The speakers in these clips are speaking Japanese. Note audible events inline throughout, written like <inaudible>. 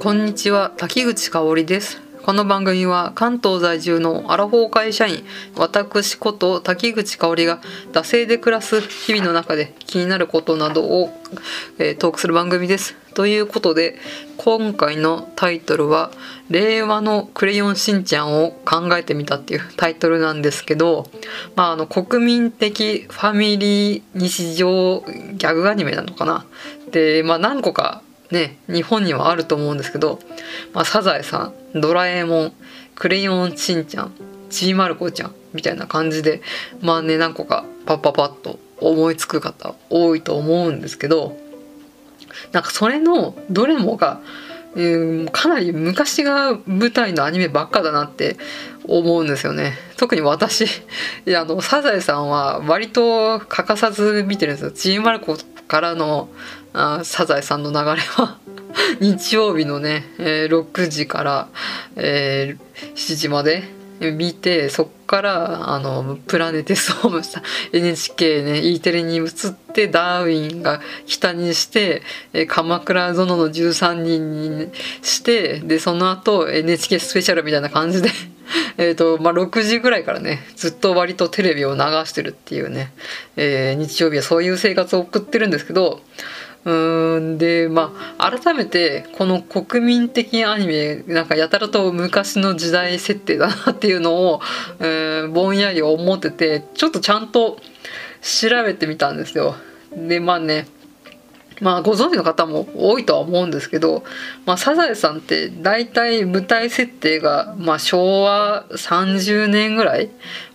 こんにちは滝口香織です。この番組は関東在住のアラフォー会社員私こと滝口香織が惰性で暮らす日々の中で気になることなどを、えー、トークする番組です。ということで今回のタイトルは「令和のクレヨンしんちゃんを考えてみた」っていうタイトルなんですけど、まあ、あの国民的ファミリー日常ギャグアニメなのかな。で、まあ、何個かね日本にはあると思うんですけど、まあ、サザエさんドラえもんクレヨンしんちゃんちーまる子ちゃんみたいな感じでまあね何個かパッパパッと思いつく方多いと思うんですけどなんかそれのどれもが、えー、かなり昔が舞台のアニメばっかだなって思うんですよね。特に私いやあのサザエさんは割と欠かさず見てるんですよ。ちーまる子からのあサザエさんの流れは。<laughs> 日曜日のね、えー、6時から、えー、7時まで見てそっからあのプラネテスホームした NHK ね E テレに移ってダーウィンが北にして、え鎌倉殿の13人にしてでその後 NHK スペシャルみたいな感じで <laughs> えとまあ、6時ぐらいからねずっと割とテレビを流してるっていうね、えー、日曜日はそういう生活を送ってるんですけどうんでまあ改めてこの国民的アニメなんかやたらと昔の時代設定だなっていうのを、え <laughs> ー、ぼんやり思っててちょっとちゃんと調べてみたんですよ。でまあねまあご存知の方も多いとは思うんですけど、まあ、サザエさんって大体舞台設定が、まあ、昭和30年ぐらい、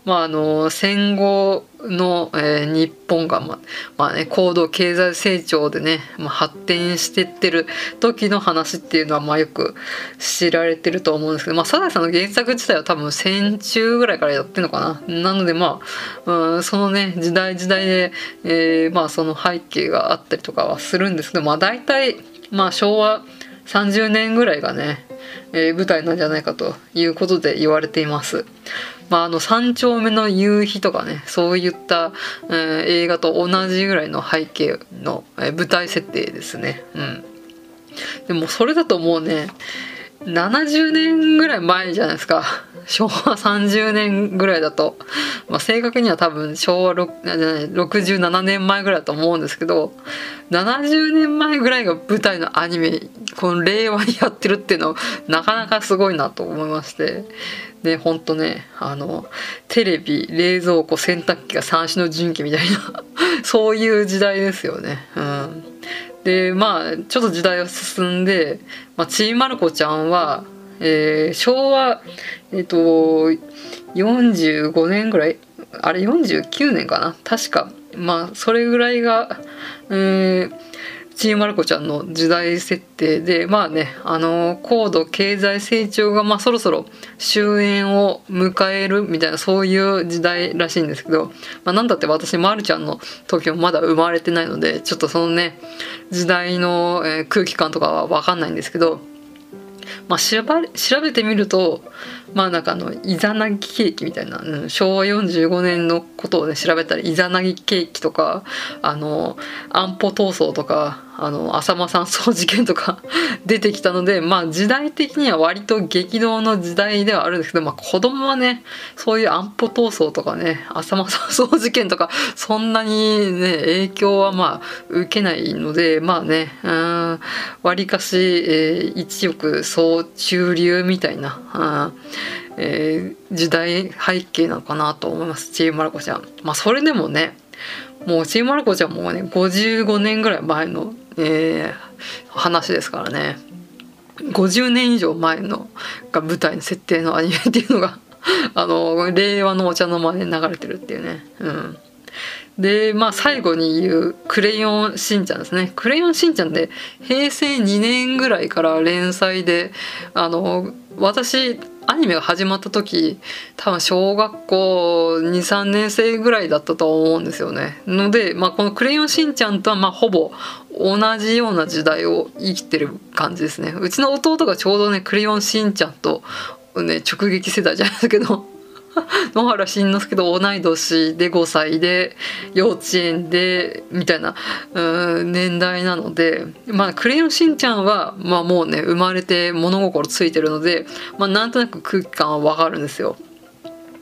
まあ、あの戦後の、えー、日本が、ままあね、高度経済成長でね、まあ、発展してってる時の話っていうのは、まあ、よく知られてると思うんですけど、まあ、サザエさんの原作自体は多分戦中ぐらいからやってるのかな。なのでまあ、うん、そのね時代時代で、えー、まあその背景があったりとかはするんですけど、まあ、大体、まあ、昭和30年ぐらいがね、えー、舞台なんじゃないかということで言われています。まあ、あの三丁目の夕日とかねそういった、えー、映画と同じぐらいの背景の、えー、舞台設定ですね。うん、でもそれだともうね70年ぐらい前じゃないですか昭和30年ぐらいだと、まあ、正確には多分昭和67年前ぐらいだと思うんですけど70年前ぐらいが舞台のアニメこの令和にやってるっていうのはなかなかすごいなと思いましてでほんとねあのテレビ冷蔵庫洗濯機が三種の神器みたいな <laughs> そういう時代ですよね。うんでまあちょっと時代が進んで、まあ、ちいまる子ちゃんは、えー、昭和えっ、ー、と45年ぐらいあれ49年かな？確か。まあそれぐらいが、えー、ちーまる子ちゃんの時代設定でまあねあの高度経済成長がまあそろそろ終焉を迎えるみたいなそういう時代らしいんですけど、まあ、なんだって私まるちゃんの時もまだ生まれてないのでちょっとそのね時代の、えー、空気感とかは分かんないんですけどまあ、調べてみるとまあなんかあのイザナギケーキみたいな、うん、昭和45年のことをね調べたらイザナギケーキとかあの安保闘争とかあの浅間山荘事件とか <laughs> 出てきたのでまあ時代的には割と激動の時代ではあるんですけど、まあ、子供はねそういう安保闘争とかね浅間山荘事件とかそんなにね影響はまあ受けないのでまあねわりかし、えー、一億総中流みたいな。えー、時代背景なのかなと思いますちーまる子ちゃん。まあそれでもねもうちーまる子ちゃんもね55年ぐらい前のえー、話ですからね50年以上前のが舞台の設定のアニメっていうのが <laughs> あの令和のお茶の間で流れてるっていうね。うんでまあ最後に言う「クレヨンしんちゃん」ですね「クレヨンしんちゃん」って平成2年ぐらいから連載であの私アニメが始まった時多分小学校23年生ぐらいだったと思うんですよね。ので、まあ、この「クレヨンしんちゃん」とはまほぼ同じような時代を生きてる感じですね。うちの弟がちょうどね「クレヨンしんちゃん」と、ね、直撃世代じゃないですけど <laughs> 野原しんのすけと同い年で5歳で幼稚園でみたいな年代なのでまあクレヨンしんちゃんは、まあ、もうね生まれて物心ついてるので、まあ、なんとなく空気感はわかるんですよ。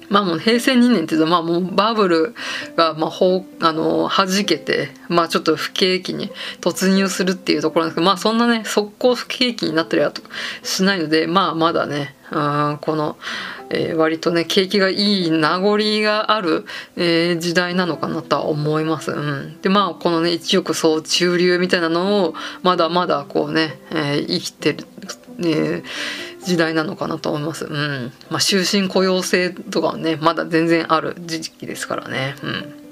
まあもう平成2年っていうとまあもうバブルがまあほあの弾けてまあちょっと不景気に突入するっていうところなんですけどまあそんなね速攻不景気になったりはしないのでまあまだねうんこの、えー、割とね景気がいい名残がある、えー、時代なのかなとは思います。うん、でまあこのね一億総中流みたいなのをまだまだこうね、えー、生きてる、え時代なのかなと思います。うん。まあ、終身雇用制とかはね、まだ全然ある時期ですからね。うん。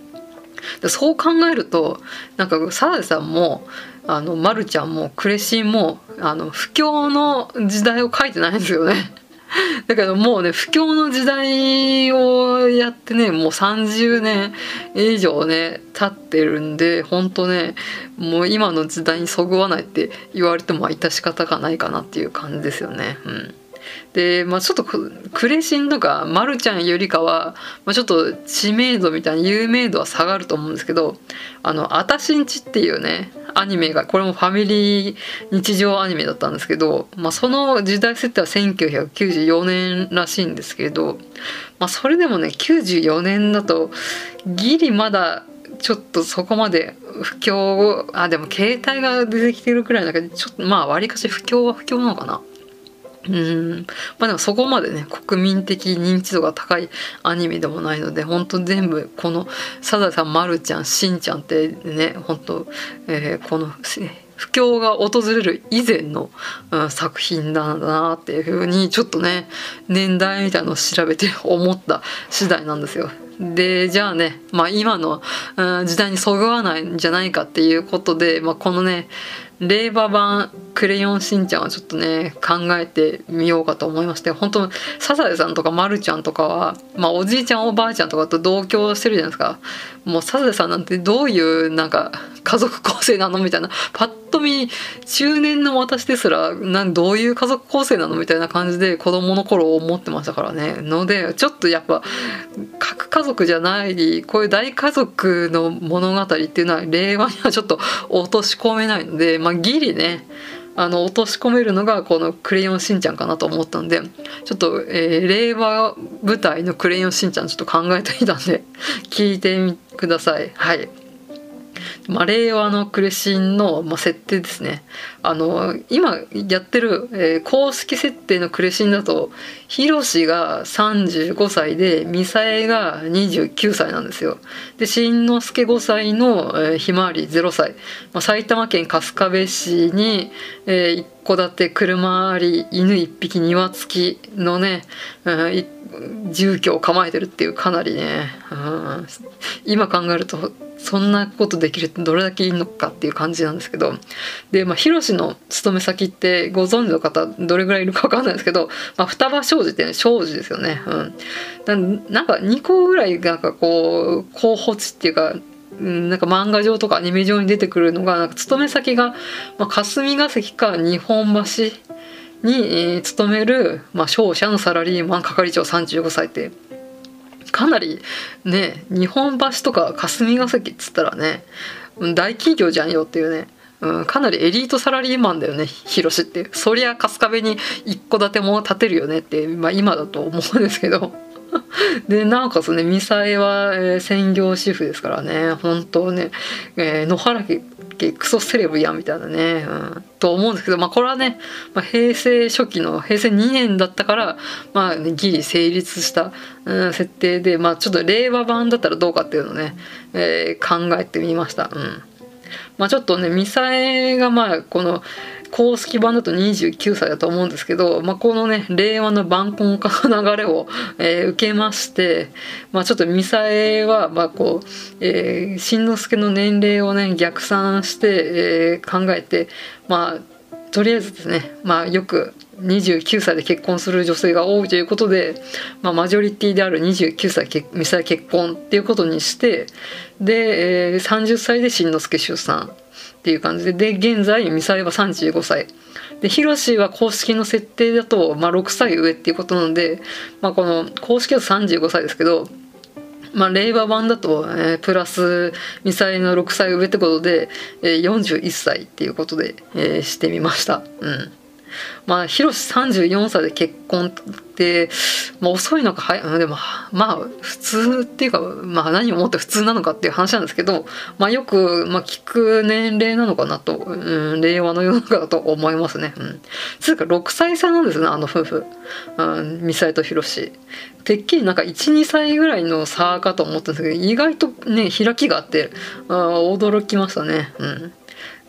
でそう考えると、なんか、サザエさんも、あの、まるちゃんも、クレシンも、あの、不況の時代を書いてないんですよね。<laughs> だけどもうね不況の時代をやってねもう30年以上ね経ってるんでほんとねもう今の時代にそぐわないって言われても致し方がないかなっていう感じですよね。うんで、まあ、ちょっとクレシンとかマルちゃんよりかは、まあ、ちょっと知名度みたいな有名度は下がると思うんですけど「あのあたしんち」っていうねアニメがこれもファミリー日常アニメだったんですけど、まあ、その時代設定は1994年らしいんですけど、まあ、それでもね94年だとギリまだちょっとそこまで不況あでも携帯が出てきてるくらいだけどちょっとまあわりかし不況は不況なのかな。うんまあでもそこまでね国民的認知度が高いアニメでもないので本当全部このサザエさんまるちゃんしんちゃんってね本当、えー、この不況が訪れる以前の、うん、作品だなっていうふうにちょっとね年代みたいのを調べて思った次第なんですよ。でじゃあね、まあ、今の、うん、時代にそぐわないんじゃないかっていうことで、まあ、このね令和版クレヨンしんちゃんはちょっとね考えてみようかと思いまして本当サザエさんとかまるちゃんとかは、まあ、おじいちゃんおばあちゃんとかと同居してるじゃないですか。もうサザエさんなんてどういうなんか家族構成なの？みたいな。パッと見中年の私ですらなんどういう家族構成なの？みたいな感じで子供の頃思ってましたからね。のでちょっとやっぱ家族じゃないこういう大家族の物語っていうのは令和にはちょっと落とし込めないので、まあ、ギリねあの落とし込めるのがこの「クレヨンしんちゃん」かなと思ったんでちょっと、えー、令和舞台の「クレヨンしんちゃん」ちょっと考えてみたんで聞いてみくださいはい。あ、令和のクレシンの、設定ですね。あの今やってる、えー、公式設定のクレシンだとヒロシが35歳でミサエが29歳なんですよ。でしんのすけ5歳の、ひまわり0歳、まあ、埼玉県春日部市に、えー、一戸建て車あり犬1匹庭付きのね、うん住居を構えてるっていうかなりね、うん、今考えるとそんなことできるってどれだけいいのかっていう感じなんですけどでまあヒロシの勤め先ってご存知の方どれぐらいいるか分かんないですけど、まあ、双葉商事ってね商事ですよね、うん、なんか2個ぐらいなんかこう候補地っていうかなんか漫画上とかアニメ上に出てくるのがなんか勤め先が、まあ、霞が関か日本橋に勤める、まあ、商社のサラリーマン係長35歳ってかなりね日本橋とか霞が関っつったらね大企業じゃんよっていうね、うん、かなりエリートサラリーマンだよね広しってそりゃ春日部に一戸建ても建てるよねって、まあ、今だと思うんですけど。<laughs> でなおかつねミサエは、えー、専業主婦ですからね本当ね、えー、野原家クソセレブやみたいなね、うん、と思うんですけど、まあ、これはね、まあ、平成初期の平成2年だったから、まあ、ね、ギリ成立した、うん、設定で、まあ、ちょっと令和版だったらどうかっていうのをね、えー、考えてみました。うんまあ、ちょっとねミサエがまあこの公式版だと29歳だと思うんですけど、まあ、このね令和の晩婚化の流れを、えー、受けまして、まあ、ちょっとミサエはまあこう、えー、しんのすけの年齢をね逆算して、えー、考えてまあとりあえずですね、まあ、よく29歳で結婚する女性が多いということで、まあ、マジョリティである29歳ミサイ結婚っていうことにしてで、えー、30歳でしんのすけ出産。っていう感じでで現在ミサイは35歳でヒロシは公式の設定だと、まあ、6歳上っていうことなので、まあ、この公式だと35歳ですけどまあ、令和版だと、えー、プラスミサイの6歳上ってことで、えー、41歳っていうことで、えー、してみました。うん <laughs> まあ、ヒロシ34歳で結婚って、まあ、遅いのか早いでもまあ普通っていうか、まあ、何をもって普通なのかっていう話なんですけど、まあ、よく、まあ、聞く年齢なのかなと、うん、令和の世の中だと思いますね。うん、つうか6歳差なんですねあの夫婦、うん、ミサイとヒロシ。てっきりなんか12歳ぐらいの差かと思ったんですけど意外とね開きがあってあ驚きましたね。うん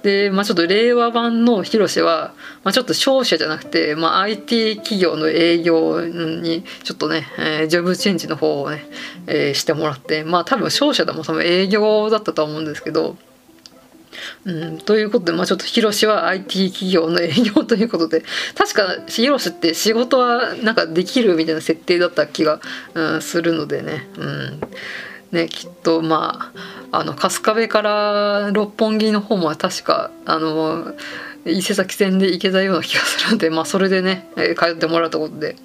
で、まあ、ちょっと令和版のヒロシは、まあ、ちょっと商社じゃなくて、まあ、IT 企業の営業にちょっとね、えー、ジョブチェンジの方をね、えー、してもらってまあ多分商社でも多分営業だったと思うんですけど、うん、ということで、まあ、ちょっとヒロシは IT 企業の営業ということで確かヒロシって仕事はなんかできるみたいな設定だった気が、うん、するのでね。うんね、きっとまああの春日部から六本木の方も確かあの伊勢崎線で行けたような気がするんで、まあ、それでね、え通ってもらうということで。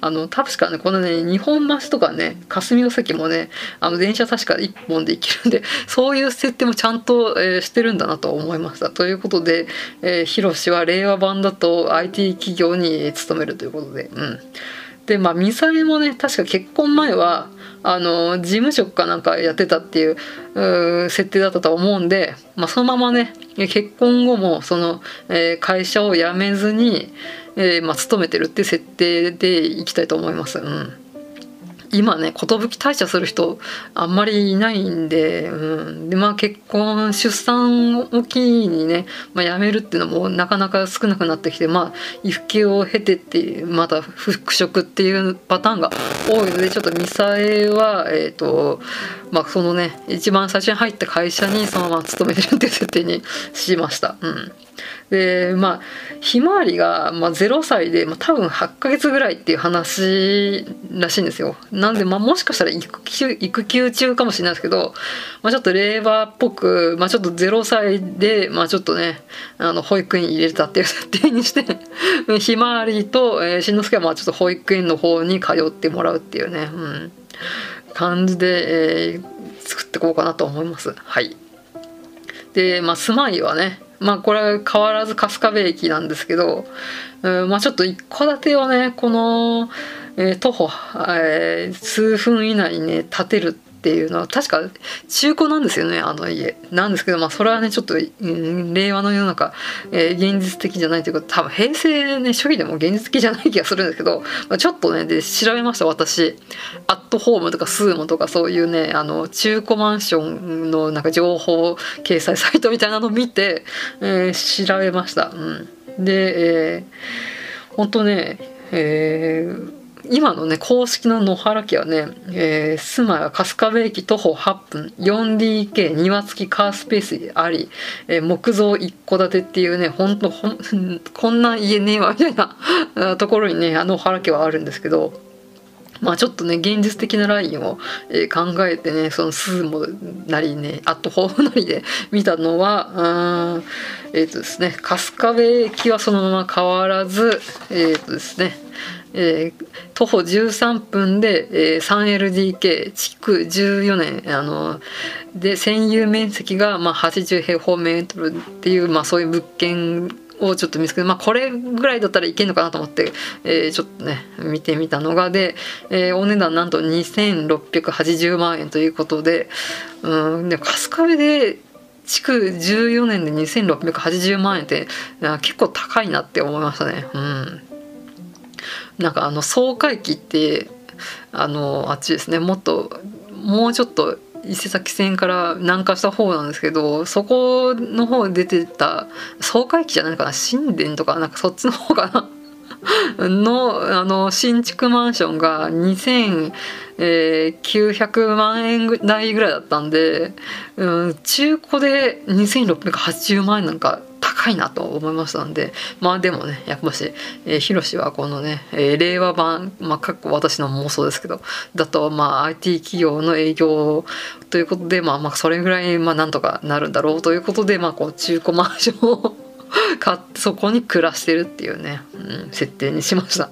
あの確かねこのね日本橋とかね霞ヶ関もねあの電車確か1本で行けるんで <laughs> そういう設定もちゃんと、えー、してるんだなと思いました。ということで、えー、ヒロシは令和版だと IT 企業に勤めるということで。うん。でまあミサイもね確か結婚前はあの事務職かなんかやってたっていう設定だったと思うんで、まあ、そのままね結婚後もその、えー、会社を辞めずに、えーまあ、勤めてるっていう設定でいきたいと思います。うん今ね寿退社する人あんまりいないんで,、うん、でまあ結婚出産を機にね、まあ、辞めるっていうのもなかなか少なくなってきてまあ育休を経てってまた復職っていうパターンが多いのでちょっとミサエはえっ、ー、とまあそのね一番最初に入った会社にそのまま勤めてるっていう設定にしました。うんでまあひまわりが、まあ、0歳で、まあ、多分8ヶ月ぐらいっていう話らしいんですよ。なんで、まあ、もしかしたら育休育休中かもしれないですけど、まあ、ちょっと令和っぽく、まあ、ちょっと0歳で、まあ、ちょっとねあの保育園入れたっていう設定にして <laughs> ひまわりと、えー、しんのすけはまあちょっと保育園の方に通ってもらうっていうね、うん、感じで、えー、作っていこうかなと思います。はい。でまあ住まいはねまあこれは変わらず春日部駅なんですけど、うん、まあちょっと一戸建てをねこの、えー、徒歩、えー、数分以内にね建てるっていうのは確か中古なんですよねあの家。なんですけどまあそれはねちょっと、うん、令和の世の中、えー、現実的じゃないというか多分平成ね初期でも現実的じゃない気がするんですけど、まあ、ちょっとねで調べました私。アットホームとかスーモとかそういうねあの中古マンションのなんか情報掲載サイトみたいなのを見て、えー、調べました。うん、で、えー、本当ねえー今のね公式の野原家はね、えー、住まいは春日部駅徒歩8分 4DK 庭付きカースペースあり、えー、木造一戸建てっていうねほんとほん <laughs> こんな家ねえわみたいなところにね野原家はあるんですけどまあちょっとね現実的なラインを、えー、考えてねそのスーモなりねアットホームなりで見たのはえっ、ー、とですね春日部駅はそのまま変わらずえっ、ー、とですねえー、徒歩13分で、えー、3LDK 築14年あので占有面積が、まあ、80平方メートルっていう、まあ、そういう物件をちょっと見つけて、まあ、これぐらいだったらいけるのかなと思って、えー、ちょっとね見てみたのがで、えー、お値段なんと2680万円ということでうんで春日部で築14年で2680万円って結構高いなって思いましたね。うんなんかあの総会期ってあのあっちですねもっともうちょっと伊勢崎線から南下した方なんですけどそこの方出てた総会期じゃないかな？神殿とかなんかそっちの方かな？<laughs> のあの新築マンションが2900万円台ぐらいだったんで、うん、中古で2680万円なんか高いなと思いましたんでまあでもねやっぱし、えー、ヒロシはこのね、えー、令和版まあかっこ私の妄想ですけどだとまあ IT 企業の営業ということでまあまあそれぐらいまあなんとかなるんだろうということでまあこう中古マンションを買ってそこに暮らしてるっていうね、うん、設定にしました。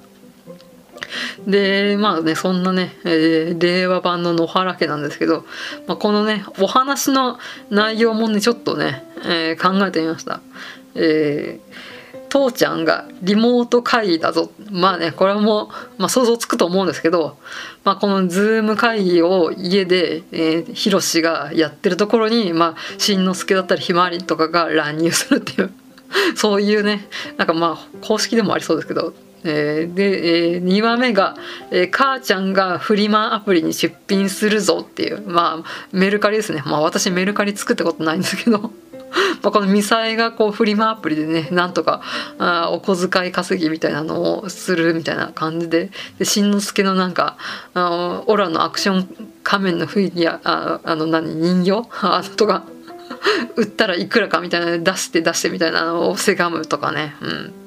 でまあねそんなね、えー、令和版の野原家なんですけど、まあ、このねお話の内容もねちょっとね、えー、考えてみました。えー、父ちゃんがリモート会議だぞまあねこれも、まあ、想像つくと思うんですけど、まあ、このズーム会議を家で、えー、ヒロシがやってるところに、まあ、しんのすけだったりひまわりとかが乱入するっていうそういうねなんかまあ公式でもありそうですけどえ、で、え、2話目が、え、母ちゃんがフリマアプリに出品するぞっていうまあメルカリですね。まあ私メルカリ作ったことないんですけど。<laughs> まあこのミサイがこうフリマアプリでねなんとかあお小遣い稼ぎみたいなのをするみたいな感じで。でしんのすけのなんかあオラのアクション仮面のフィギュアああの何人形？<laughs> あとか売ったらいくらかみたいなの出して出してみたいなのをせがむとかね。うん。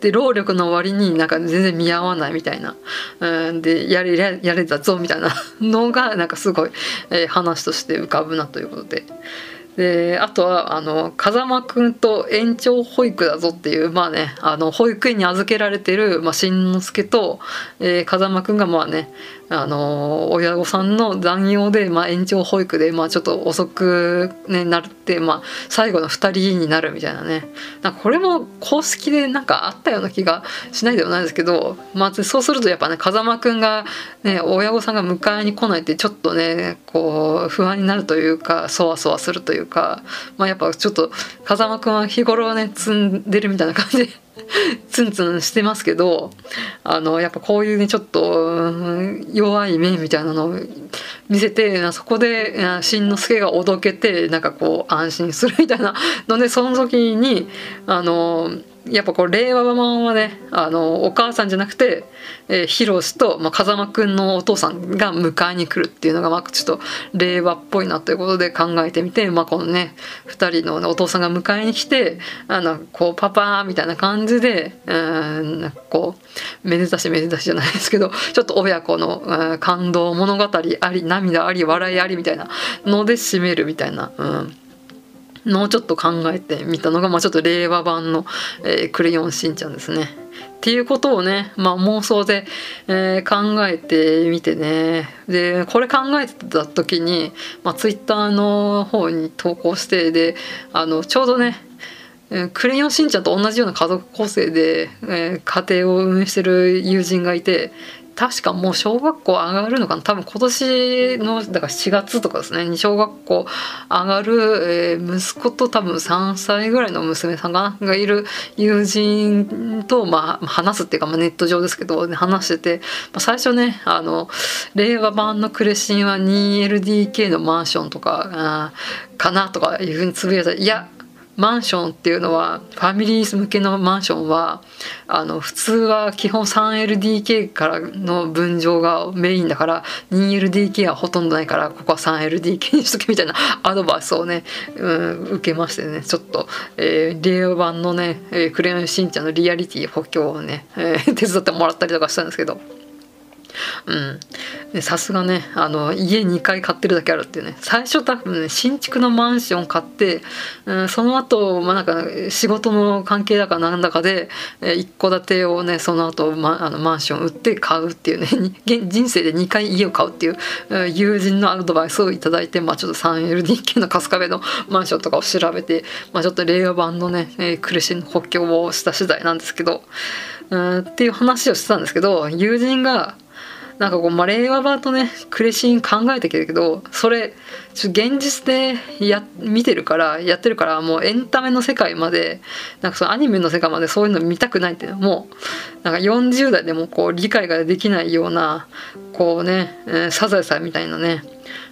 で労力の割になんか全然見合わないみたいな、うん、でやれやれたぞみたいな <laughs> のがなんかすごい、えー、話として浮かぶなということで。であとはあの風間くんと延長保育だぞっていうまあねあの保育園に預けられてる、まあ、しんのすけと、えー、風間くんがまあねあの親御さんの残業で、まあ、延長保育で、まあ、ちょっと遅く、ね、なって、まあ、最後の2人になるみたいなねなんかこれも公式でなんかあったような気がしないではないですけど、まあ、そうするとやっぱね風間くんが、ね、親御さんが迎えに来ないってちょっとねこう不安になるというかそわそわするというか、まあ、やっぱちょっと風間くんは日頃はね積んでるみたいな感じで。ツンツンしてますけどあのやっぱこういうねちょっと弱い目みたいなのを見せてそこでしんのすけがおどけてなんかこう安心するみたいなのでその時にあのやっぱこう令和版はねあのお母さんじゃなくて、えー、ヒロシと、まあ、風間くんのお父さんが迎えに来るっていうのが、まあ、ちょっと令和っぽいなということで考えてみて、まあ、このね2人の、お父さんが迎えに来てあのこうパパみたいな感じでうんこうめでたしめでたしじゃないですけどちょっと親子の感動物語あり涙あり笑いありみたいなので締めるみたいな。うんのをちょっと考えてみたのが、まあ、ちょっと令和版の、えー、クレヨンしんちゃんですね。っていうことをね、まあ、妄想で、えー、考えてみてねでこれ考えてた時に、まあ、ツイッターの方に投稿してであのちょうどねクレヨンしんちゃんと同じような家族構成で、えー、家庭を運営してる友人がいて確かもう小学校上がるのかな？多分今年のだから4月とかですね。に小学校上がる、えー、息子と多分3歳ぐらいの娘さんかな？がいる友人と、まあ、話すっていうか、まあ、ネット上ですけど、ね、話してて、まあ、最初ねあの令和版のクレシンは 2LDK のマンションとかかなとかいうふうにつぶやいたいやマンションっていうのはファミリー向けのマンションはあの普通は基本 3LDK からの分譲がメインだから 2LDK はほとんどないからここは 3LDK にしとけみたいなアドバイスをね、うん、受けましてねちょっと、えー、令和版のね「えー、クレヨンしんちゃん」のリアリティ補強をね、えー、手伝ってもらったりとかしたんですけど。うん。さすがねあの家2階買ってるだけあるっていうね。最初多分ね新築のマンション買って、うん、その後まあなんか仕事の関係だかなんだかで、え一戸建てをねその後、ま、あのマンション売って買うっていうね。<laughs> 人生で2回家を買うっていう友人のアドバイスを頂いて、まあ、ちょっと 3LDK の春日部のマンションとかを調べて、まあ、ちょっと令和版のね、えー、苦しい補強をした次第なんですけど、うん、っていう話をしてたんですけど友人がなんかこう、まあ、令和版とねクレシン考えてきたけどそれちょ現実でや見てるからやってるからもうエンタメの世界までなんかそのアニメの世界までそういうの見たくないっていうのもうなんか40代でもこう理解ができないようなこうね、えー、サザエさんみたいなね、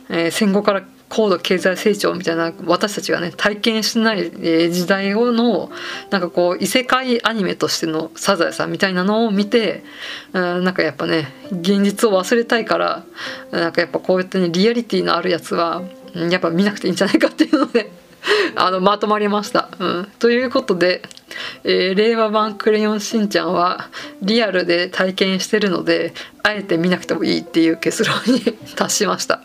えー、戦後から高度経済成長みたいな私たちがね体験しない時代をのなんかこう異世界アニメとしてのサザエさんみたいなのを見てなんかやっぱね現実を忘れたいからなんかやっぱこうやってねリアリティのあるやつはやっぱ見なくていいんじゃないかっていうので <laughs> あのまとまりましたうん、ということで、えー、令和版クレヨンしんちゃんはリアルで体験してるのであえて見なくてもいいっていう結論に <laughs> 達しました。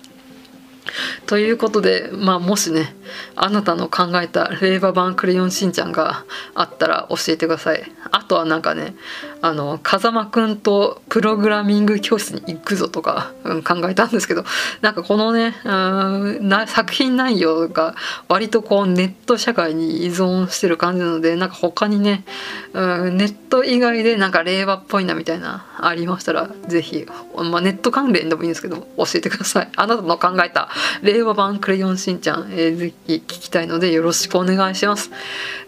ということで、まあ、もしねあなたの考えた令和版クレヨンしんちゃんがあったら教えてください。あとはなんかねあの風間くんとプログラミング教室に行くぞとか、うん、考えたんですけどなんかこのねうんな作品内容が割とこうネット社会に依存してる感じなのでなんか他にねうんネット以外でなんか令和っぽいなみたいなありましたら是非、まあ、ネット関連でもいいんですけど教えてくださいあなたの考えた令和版クレヨンしんちゃん、えー、ぜひ聞きたいのでよろしくお願いします。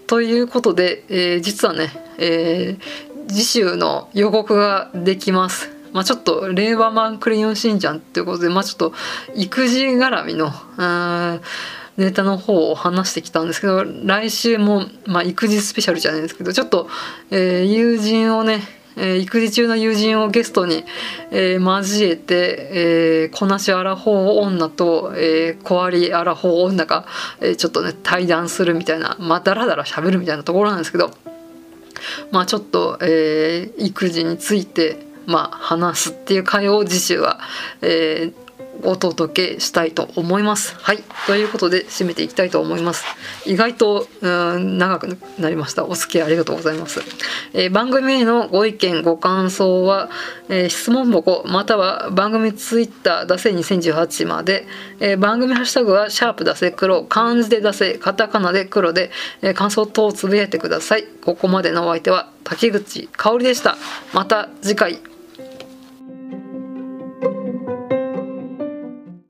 ということで、えー、実はね、えー、次週の予告ができます。まあ、ちょっと令和版クレヨンしんちゃんっていうことで、まあ、ちょっと育児絡みのネタの方を話してきたんですけど来週も、まあ、育児スペシャルじゃないですけどちょっと、えー、友人をねえー、育児中の友人をゲストに、えー、交えて、えー、こなしアラフォー女と、えー、小割りアラフォー女が、えー、ちょっとね対談するみたいなまあダラダラ喋るみたいなところなんですけどまあちょっと、えー、育児についてまあ話すっていう会を次週は、えー、お届けしたいと思います。はい。ということで、締めていきたいと思います。意外と、うん、長くなりました。お付き合いありがとうございます。えー、番組へのご意見、ご感想は、えー、質問箱、または番組ツイッター、出せ2018まで、えー、番組ハッシュタグは、シャープ出せ黒、漢字で出せ、カタカナで黒で、え感想等をつぶやいてください。ここまでのお相手は、滝口香織でした。また次回